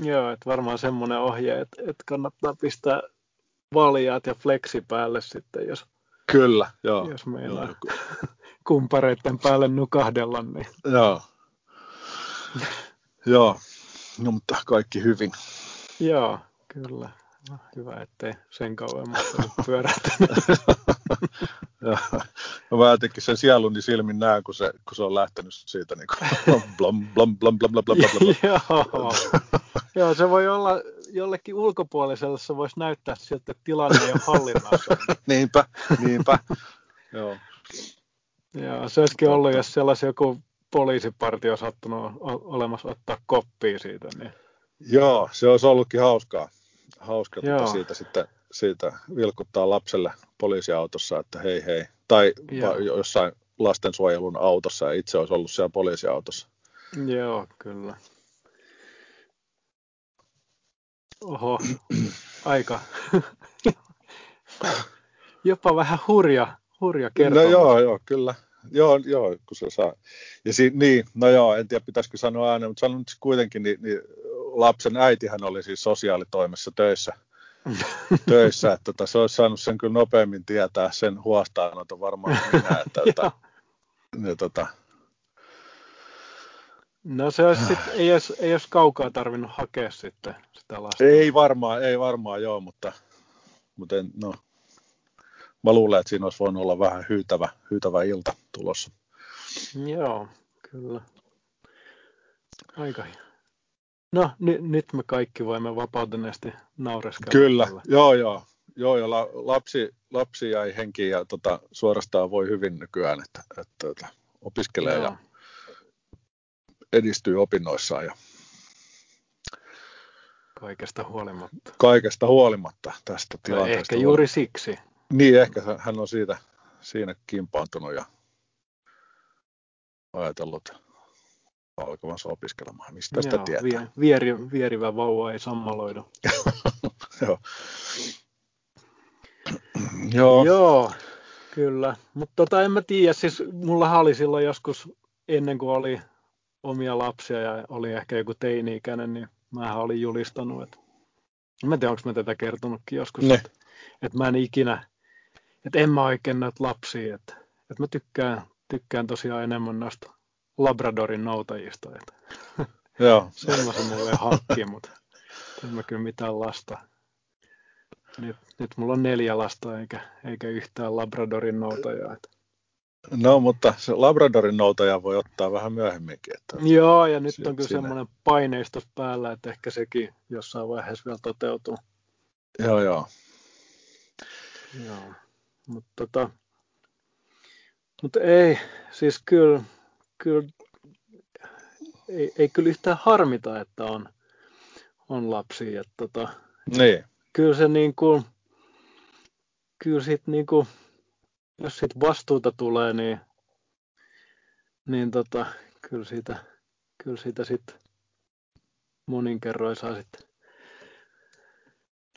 Joo, että varmaan semmoinen ohje, että, että kannattaa pistää valjaat ja flexi päälle sitten, jos Kyllä, joo. Jos meillä joo. kumpareiden päälle nukahdella, niin... Joo. joo, no mutta kaikki hyvin. Joo, kyllä. No, hyvä, ettei sen kauemmas pyörähtänyt. no mä jotenkin sen sieluni silmin näen, kun se, kun se on lähtenyt siitä niin kuin blom, blom, blom, blom, blom, blom, blom. Joo. Joo, se voi olla jollekin ulkopuoliselle, se voisi näyttää siltä, että tilanne ei ole hallinnassa. niinpä, niinpä. Joo. Joo, se olisikin ollut, jos sellaisen joku poliisipartio sattunut olemassa ottaa koppia siitä. Niin... Joo, se olisi ollutkin hauskaa. Hauska tuota siitä sitten siitä vilkuttaa lapselle poliisiautossa, että hei hei. Tai Joo. jossain lastensuojelun autossa ja itse olisi ollut siellä poliisiautossa. Joo, kyllä. Oho, aika. Jopa vähän hurja, hurja kertomus. No joo, joo, kyllä. Joo, joo, kun se saa. Ja si, niin, no joo, en tiedä pitäisikö sanoa ääneen, mutta sanon nyt kuitenkin, niin, niin lapsen äitihän oli siis sosiaalitoimessa töissä, töissä että tota, se olisi saanut sen kyllä nopeammin tietää sen huostaanoton varmaan minä, että, että ne, tota, No se olisi sit, ei, olisi, ei olisi kaukaa tarvinnut hakea sitten sitä lasta. Ei varmaan, ei varmaan joo, mutta, mutta en, no, mä luulen, että siinä olisi voinut olla vähän hyytävä, hyytävä ilta tulossa. Joo, kyllä. Aika No, n- nyt me kaikki voimme vapautuneesti naureskella. Kyllä, tällä. joo joo. Joo, ja la, lapsi, lapsi jäi henkiin ja tota, suorastaan voi hyvin nykyään, että, että, että tota, opiskelee joo. ja edistyy opinnoissaan. Ja Kaikesta huolimatta. Kaikesta huolimatta tästä tilanteesta. Ehkä juuri siksi. Niin, ehkä hän on siitä, siinä kimpaantunut ja ajatellut alkavansa opiskelemaan. Mistä sitä Joo, tietää? Vieri, vierivä vauva ei sammaloida. Joo. Joo. Joo, kyllä. Mutta tota, en mä tiedä, siis mulla oli silloin joskus ennen kuin oli omia lapsia ja oli ehkä joku teini-ikäinen, niin mä olin julistanut, että mä en tiedä, onko mä tätä kertonutkin joskus, että, että mä en ikinä, että en mä oikein näitä lapsia, että, että mä tykkään, tykkään tosiaan enemmän noista Labradorin noutajista, että Joo. semmoisen mulle hankki, mutta en mä kyllä mitään lasta. Nyt, nyt mulla on neljä lasta eikä, eikä yhtään Labradorin noutajaa. Että. No, mutta se Labradorin noutaja voi ottaa vähän myöhemminkin. Että Joo, ja nyt on kyllä sinne. semmoinen paineistos päällä, että ehkä sekin jossain vaiheessa vielä toteutuu. Joo, joo. Joo, mutta tota, mutta ei, siis kyllä, kyllä ei, ei kyllä yhtään harmita, että on, on lapsia. Että tota, niin. Kyllä se niin kuin, kyllä sit niin kuin, jos siitä vastuuta tulee, niin, niin tota, kyllä siitä, kyllä siitä sitten monin kerroin saa sitten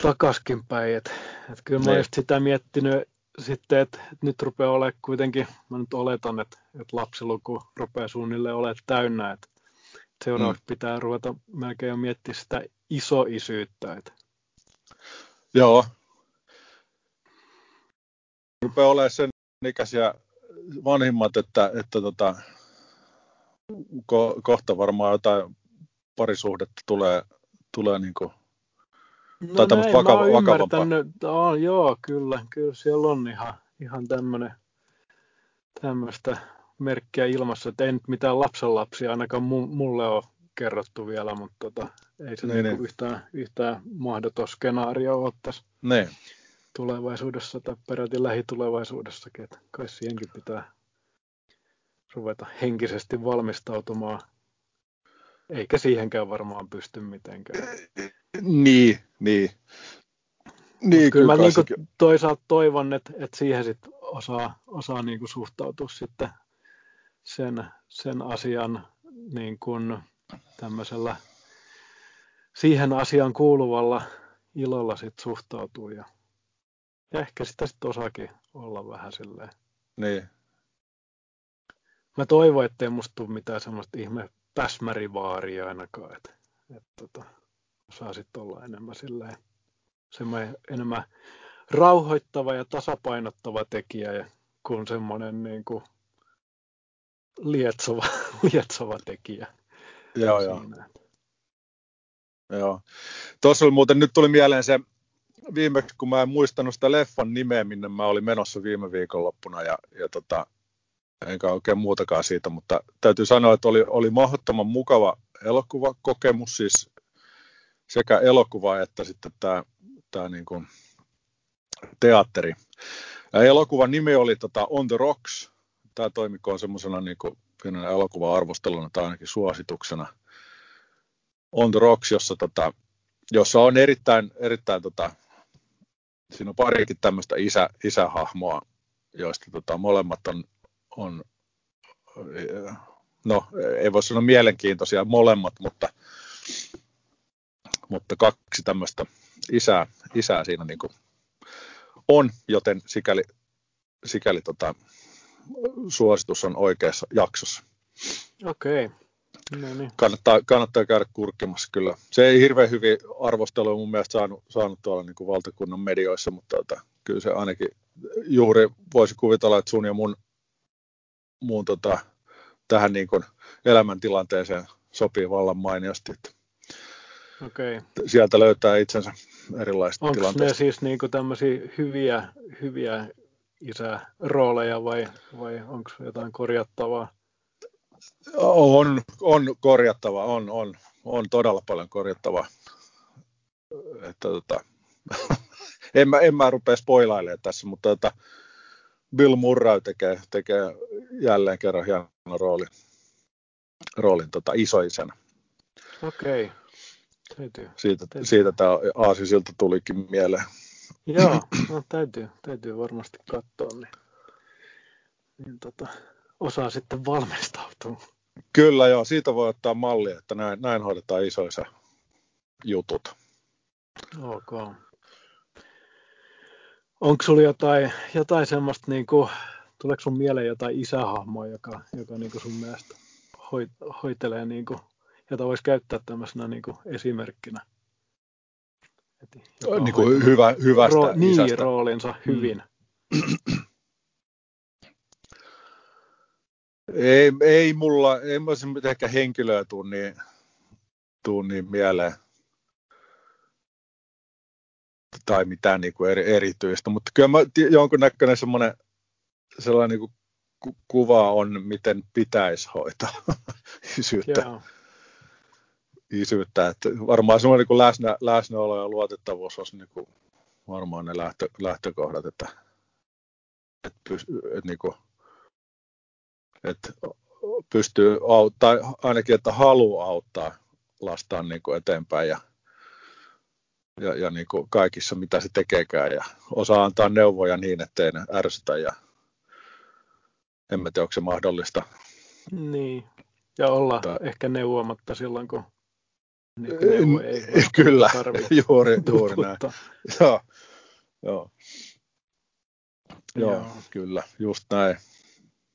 takaskin päin. Et, et kyllä mä oon niin. sitä miettinyt sitten, että nyt rupeaa olemaan kuitenkin, mä nyt oletan, että, että lapsiluku rupeaa suunnilleen olemaan täynnä, että seuraavaksi mm. pitää ruveta melkein jo miettiä sitä isoisyyttä. Että. Joo, rupeaa olemaan sen ikäisiä vanhimmat, että, että tota, ko, kohta varmaan jotain parisuhdetta tulee, tulee niin kuin, No tai näin, mä vakava, vakavampaa. ymmärtänyt, oh, joo, kyllä, kyllä siellä on ihan, ihan tämmöinen tämmöistä merkkiä ilmassa, että ei nyt mitään lapsenlapsia ainakaan mu- mulle ole kerrottu vielä, mutta tota, ei se Niin, niinku niin. yhtään, yhtään mahdoton skenaario ole tässä Niin. tulevaisuudessa tai peräti lähitulevaisuudessakin, että kai siihenkin pitää ruveta henkisesti valmistautumaan, eikä siihenkään varmaan pysty mitenkään. Niin, niin. Mut Niin, kyllä mä kai niinku sekin- toisaalta toivon, että, että siihen sit osaa, osaa niinku suhtautua sitten sen, sen asian niin kuin tämmöisellä siihen asiaan kuuluvalla ilolla sit suhtautuu ja, ja ehkä sitä sitten osaakin olla vähän silleen. niin. Mä toivon, ettei musta tule mitään semmoista ihme päsmärivaaria ainakaan, että, että tota, osaa sitten olla enemmän silleen semmoinen enemmän rauhoittava ja tasapainottava tekijä ja kuin semmoinen niin kuin lietsova, lietsova tekijä. Joo, joo. Joo. Tuossa oli muuten, nyt tuli mieleen se viimeksi, kun mä en muistanut sitä leffan nimeä, minne mä olin menossa viime viikonloppuna ja, ja tota, enkä oikein muutakaan siitä, mutta täytyy sanoa, että oli, oli mahdottoman mukava elokuvakokemus, siis sekä elokuva että sitten tämä, tämä niin kuin teatteri. Ja elokuvan nimi oli tota On the Rocks. Tämä toimikoon semmoisena niin elokuva-arvosteluna tai ainakin suosituksena. On the Rocks, jossa, tota, jossa on erittäin, erittäin tota, siinä on parikin tämmöistä isä, isähahmoa, joista tota, molemmat on, on, no ei voi sanoa mielenkiintoisia molemmat, mutta, mutta kaksi tämmöistä isää, isää siinä niin kuin on, joten sikäli, sikäli tota, suositus on oikeassa jaksossa. Okei. No niin. Kannattaa, kannattaa käydä kurkkimassa kyllä. Se ei hirveän hyvin arvostelua mun mielestä saanut, saanut tuolla niin kuin valtakunnan medioissa, mutta tota, kyllä se ainakin juuri voisi kuvitella, että sun ja mun, mun tota, tähän niin kuin elämäntilanteeseen sopii vallan mainiosti. Että Okei. sieltä löytää itsensä erilaisista Onko ne tilanteista. siis niinku tämmöisiä hyviä, hyviä isärooleja vai, vai onko jotain korjattavaa? On, on korjattava, on, on, on todella paljon korjattavaa. Että, tota, en, mä, en mä rupea spoilailemaan tässä, mutta tota, Bill Murray tekee, tekee jälleen kerran hienon roolin, roolin tota, isoisänä. Okei. Täytyy. Siitä, Täytyy. siitä tämä aasisilta tulikin mieleen. Joo, no, täytyy, täytyy varmasti katsoa, niin, niin tota, osaa sitten valmistautua. Kyllä joo, siitä voi ottaa mallia, että näin, näin hoidetaan isoisä jutut. Ok. Onko sulla jotain, jotain semmoista, niin kuin, tuleeko sun mieleen jotain isähahmoa, joka, joka niin kuin sun mielestä hoi, hoitelee, niin kuin, jota voisi käyttää tämmöisenä niin kuin esimerkkinä? Et joka Niin kuin hyvä, hyvästä ro- niin, isästä. roolinsa hyvin. Ei, ei mulla, ei mulla se ehkä henkilöä tuu niin, tuu niin mieleen. Tai mitään niin kuin eri, erityistä, mutta kyllä mä jonkunnäköinen semmoinen sellainen niin kuin ku- kuva on, miten pitäisi hoitaa isyyttä. Joo. Isyyttä. Että varmaan semmoinen niin kuin läsnä, läsnäolo ja luotettavuus olisi niin kuin varmaan ne lähtö, lähtökohdat, että, että, pys- että, niin kuin, että pystyy auttaa, ainakin että haluaa auttaa lastaan niin kuin eteenpäin ja, ja, ja niin kuin kaikissa mitä se tekeekään ja osaa antaa neuvoja niin, ettei ne ärsytä ja en mä tiedä, onko se mahdollista. Niin. Ja olla Tää- ehkä neuvomatta silloin, kun niin neuvo ei Kyllä, juuri, juuri näin. Joo, joo. Joo, Joo. kyllä, just näin.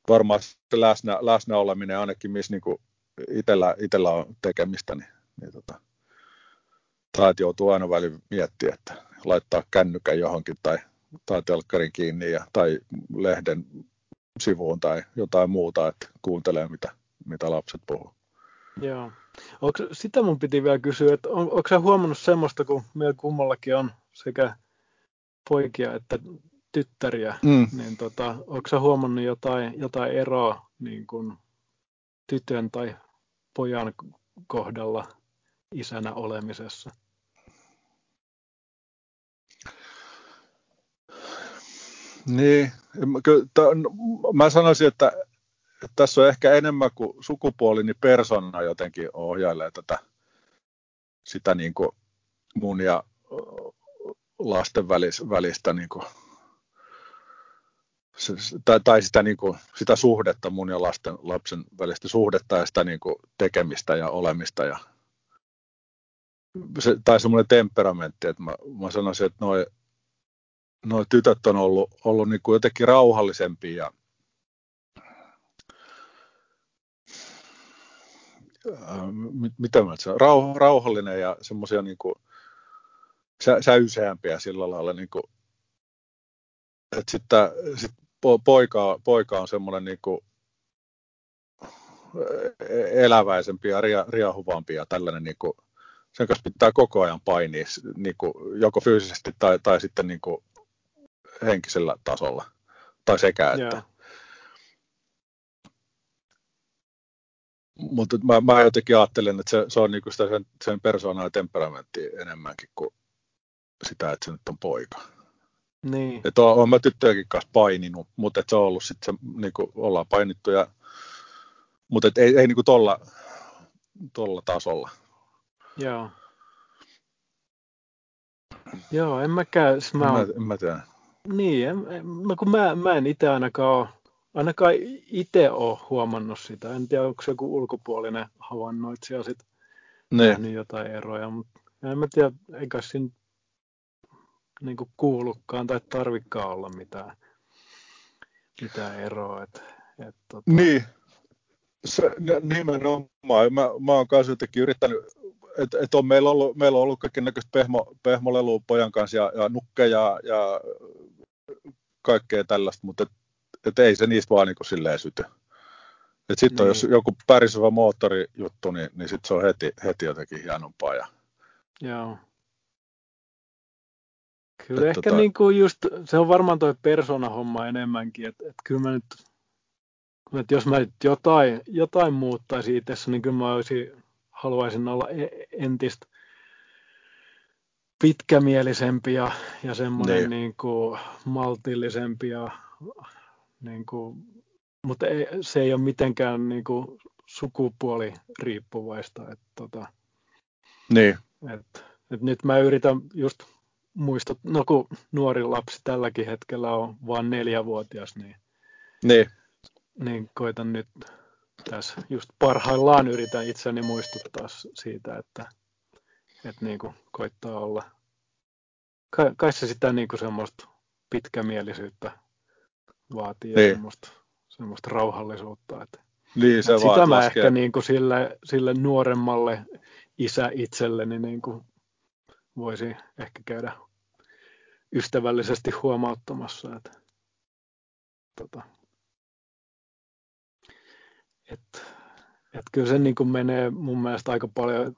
Varmaan se läsnä, läsnä oleminen ainakin, missä niinku itellä, itellä on tekemistä, niin, niin tota, tai että joutuu aina välillä miettimään, että laittaa kännykän johonkin tai, tai telkkarin kiinni ja, tai lehden sivuun tai jotain muuta, että kuuntelee mitä, mitä lapset puhuu. Joo. Onko, sitä mun piti vielä kysyä, että on, onko sä huomannut semmoista, kun meillä kummallakin on sekä poikia että tyttäriä, mm. niin tota, onko sä huomannut jotain, jotain eroa niin kuin tytön tai pojan kohdalla isänä olemisessa? Niin, mä sanoisin, että tässä on ehkä enemmän kuin sukupuoli, niin persona jotenkin ohjailee tätä sitä niin kuin mun ja lasten välistä niin kuin, tai, tai sitä, niin kuin, sitä suhdetta mun ja lasten, lapsen välistä suhdetta ja sitä niin kuin, tekemistä ja olemista ja se, tai semmoinen temperamentti, että mä, mä sanoisin, että noi, noi tytöt on ollut, ollut niin kuin jotenkin rauhallisempia ja äh, mitä mä rauh, rauhallinen ja semmoisia niin säyseämpiä sillä lailla, niin kuin, että sitten sit poika, poika on semmoinen niin kuin, eläväisempi ja ria, riahuvampi ja tällainen niin kuin, sen kanssa pitää koko ajan painia niin kuin, joko fyysisesti tai, tai sitten niin kuin, henkisellä tasolla. Tai sekä että. Yeah. Mutta mä, mä jotenkin ajattelen, että se, se on niinku sitä sen, sen persoonaa ja temperamenttia enemmänkin kuin sitä, että se nyt on poika. Niin. Että on, on mä tyttöjenkin kanssa paininut, mutta että se on ollut sitten se, niinku, ollaan painittu ja mutta et ei, ei niinku tolla, tolla tasolla. Joo. Joo, en mäkään. Siis mä, en, mä, en mä tiedä. Niin, en, en, kun mä, mä en itse ainakaan ole, ainakaan itse ole huomannut sitä. En tiedä, onko se joku ulkopuolinen havainnoitsija sitten nähnyt jotain eroja, mutta en mä tiedä, eikä siinä niin kuulukaan tai tarvikaan olla mitään, mitään eroa. Et, et, tota... Niin, se, nimenomaan. Mä, mä oon kanssa jotenkin yrittänyt, että et on meillä ollut, meillä on ollut kaiken näköistä pehmo, pehmolelua pojan kanssa ja, ja nukkeja ja kaikkea tällaista, mutta et, et ei se niistä vaan niin kuin silleen syty. Sitten niin. jos joku pärisevä moottorijuttu, niin, niin sitten se on heti, heti jotenkin hienompaa. Ja... Joo. Kyllä et ehkä tota... niin kuin just, se on varmaan toi persona-homma enemmänkin, että et kyllä mä nyt, että jos mä nyt jotain, jotain muuttaisin itse, niin kyllä mä olisin, haluaisin olla e-, entistä pitkämielisempi ja, ja semmoinen niin. Niin kuin maltillisempi ja niin kuin, mutta ei, se ei ole mitenkään niin kuin sukupuoli riippuvaista. Että, tota, niin. et, et nyt mä yritän just muistat, no kun nuori lapsi tälläkin hetkellä on vain neljävuotias, niin, niin. niin koitan nyt tässä just parhaillaan yritän itseni muistuttaa siitä, että, että niin kuin koittaa olla, kai, kai se sitä niin kuin semmoista pitkämielisyyttä vaatii niin. semmoista, semmoista rauhallisuutta. Että, niin, se että sitä mä laskee. ehkä niin kuin sille, sille nuoremmalle isä itselleni niin kuin voisi ehkä käydä ystävällisesti huomauttamassa, että tota, että, että kyllä se niin kuin menee mun mielestä aika paljon.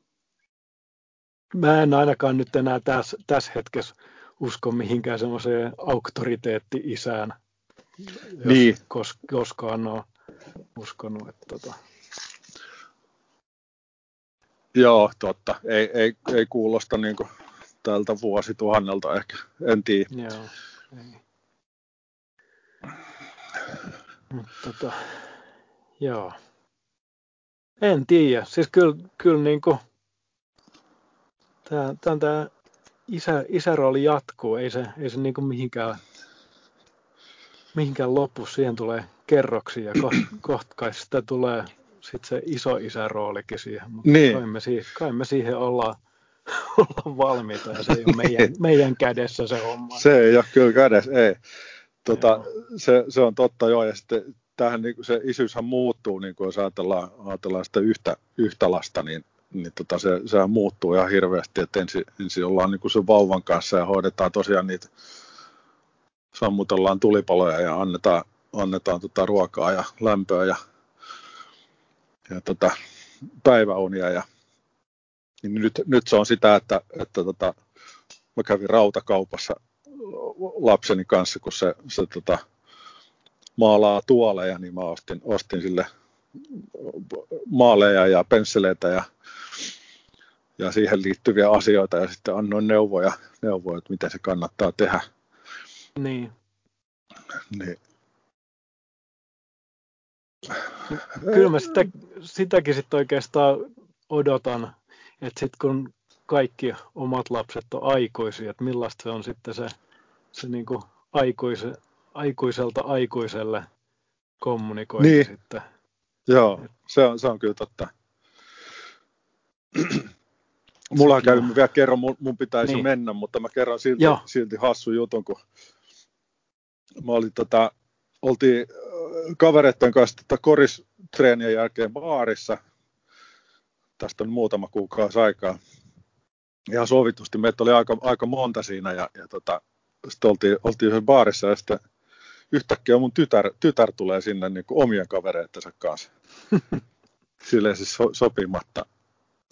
Mä en ainakaan nyt enää tässä, tässä hetkessä usko mihinkään semmoiseen auktoriteetti-isään, niin. kos, koskaan ole uskonut. Että tota. Joo, totta. Ei, ei, ei kuulosta niin kuin tältä vuosituhannelta ehkä, en tiedä. Joo, ei. Mut, tota, joo. En tiedä. Siis kyllä, kyllä niin kuin, tämä, tämä, tämä isä, isärooli jatkuu. Ei se, ei se niin kuin mihinkään, mihinkään lopu. Siihen tulee kerroksia ja kohta sitä tulee sitten se iso isäroolikin siihen. Mutta niin. kai, me siihen, kai me siihen ollaan olla valmiita ja se ei ole meidän, meidän kädessä se homma. Se ei ole kyllä kädessä, ei. Tota, se, se, on totta joo, ja sitten tähän niin se isyyshän muuttuu, niin kuin jos ajatellaan, ajatellaan sitä yhtä, yhtä lasta, niin, niin tota, se, sehän muuttuu ihan hirveästi, että ensin, ensin ollaan niin kuin sen vauvan kanssa ja hoidetaan tosiaan niitä, sammutellaan tulipaloja ja annetaan, annetaan tota ruokaa ja lämpöä ja ja tota, päiväunia. Ja, niin nyt, nyt se on sitä, että, että tota, mä kävin rautakaupassa lapseni kanssa, kun se, se tota, maalaa tuoleja, niin mä ostin, ostin sille maaleja ja pensseleitä ja, ja siihen liittyviä asioita ja sitten annoin neuvoja, neuvoja että miten se kannattaa tehdä. Niin. Niin. Kyllä mä sitä, sitäkin sitten oikeastaan odotan, että sitten kun kaikki omat lapset on aikuisia, että millaista se on sitten se, se niin kuin aikuise, aikuiselta aikuiselle kommunikointi Niin. sitten. Joo, se on, se on kyllä totta. Mulla on. mä vielä kerran, mun, mun pitäisi Niin. niin. mennä, mutta mä kerron silti, Joo. silti hassu jutun, kun mä olin tota, oltiin äh, kavereiden kanssa tota koristreenien jälkeen baarissa. Tästä on muutama kuukausi aikaa. Ihan sovitusti, meitä oli aika, aika monta siinä ja, ja tota, sitten oltiin, oltiin yhdessä baarissa ja sitten yhtäkkiä mun tytär, tytär tulee sinne niin kuin omien kavereittensa kanssa. Silleen siis so, sopimatta,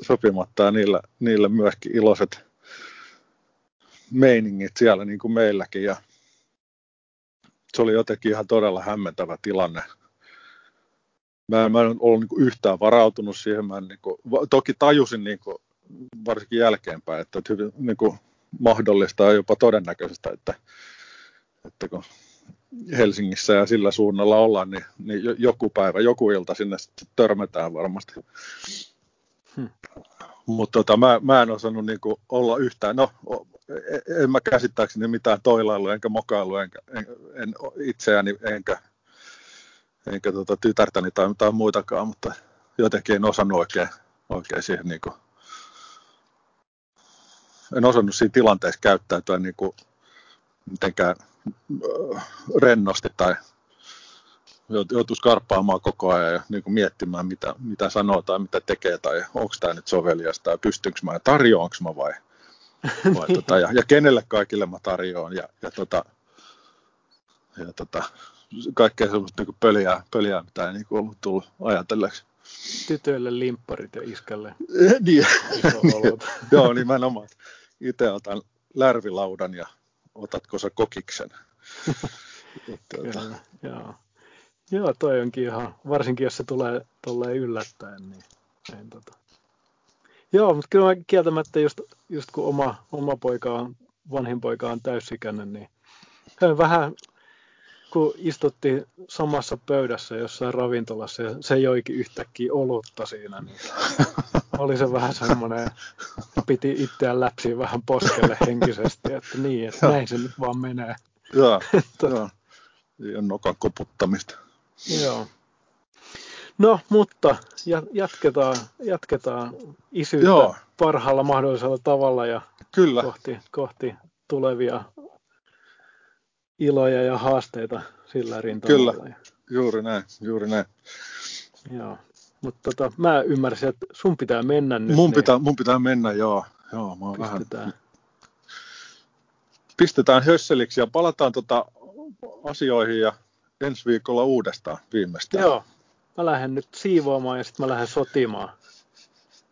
sopimatta ja niillä, niillä myöskin iloiset meiningit siellä niin kuin meilläkin ja se oli jotenkin ihan todella hämmentävä tilanne. Mä en, mä en ollut niin yhtään varautunut siihen. Mä en, niin kuin, toki tajusin niin kuin, varsinkin jälkeenpäin, että, että hyvin niin kuin, mahdollista ja jopa todennäköistä, että, että kun Helsingissä ja sillä suunnalla ollaan, niin, niin jo- joku päivä, joku ilta sinne törmätään varmasti. Hmm. Mutta tota, mä, mä en osannut niinku olla yhtään, no e- en mä käsittääkseni mitään toilailu, enkä mokailu, enkä, en, en itseäni, enkä, enkä tota tytärtäni tai mitään muitakaan, mutta jotenkin en osannut oikein, oikein siihen niinku, en osannut siinä tilanteessa käyttäytyä niinku mitenkään äh, rennosti tai jout- joutuisi karppaamaan koko ajan ja niin kuin miettimään, mitä, mitä sanoo tai mitä tekee tai onko tämä nyt soveliasta tai pystynkö mä ja tarjoanko mä vai, vai Niin. tota, ja, ja kenelle kaikille mä tarjoan ja, ja, tota, ja tota, kaikkea semmoista niin pöliää, pöliää, mitä ei niin kuin ollut tullut ajatelleeksi. Tytöille limpparit ja iskälle niin, iso-olot. joo, nimenomaan. Itse otan lärvilaudan ja otatko sä kokiksen? Tota, Kyllä, joo. Joo, toi onkin ihan, varsinkin jos se tulee tolleen yllättäen, niin, niin tota. Joo, mutta kyllä mä kieltämättä just, just kun oma, oma poika on, vanhin poika on täysikäinen, niin hän vähän, kun istuttiin samassa pöydässä jossain ravintolassa ja se joikin yhtäkkiä olutta siinä, niin oli se vähän semmoinen, piti itseään läpsiä vähän poskelle henkisesti, että niin, että näin se nyt vaan menee. joo, Tota. joo. Ei ole nokan koputtamista. Joo. No, mutta ja- jatketaan, jatketaan isyyttä Joo. parhaalla mahdollisella tavalla ja Kyllä, kohti, kohti tulevia iloja ja haasteita sillä rintamalla. Kyllä. Juuri näin, juuri näin. joo. Mutta tota, mä ymmärsin, että sun pitää mennä nyt. Mun niin pitää, mun pitää mennä, joo. joo mä oon vähän, pistetään. pistetään hösseliksi ja palataan tota asioihin ja ensi viikolla uudestaan viimeistään. Joo. Mä lähden nyt siivoamaan ja sitten mä lähden sotimaan.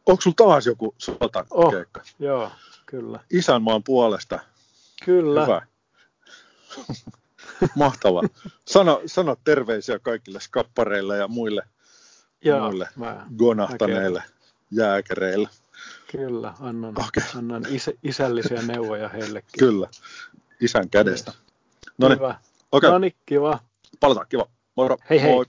Onko sulla taas joku sotakeikka? Oh. Joo, kyllä. Isänmaan puolesta. Kyllä. Hyvä. Mahtavaa. Sano, sano terveisiä kaikille skappareille ja muille Joo, muille. mä gonahtaneille jääkäreille. kyllä annan, Okei. annan isä, isällisiä neuvoja heillekin. Kyllä, isän kädestä. No niin, No niin, kiva. Palataan, kiva. Moro. Hei hei. Moi.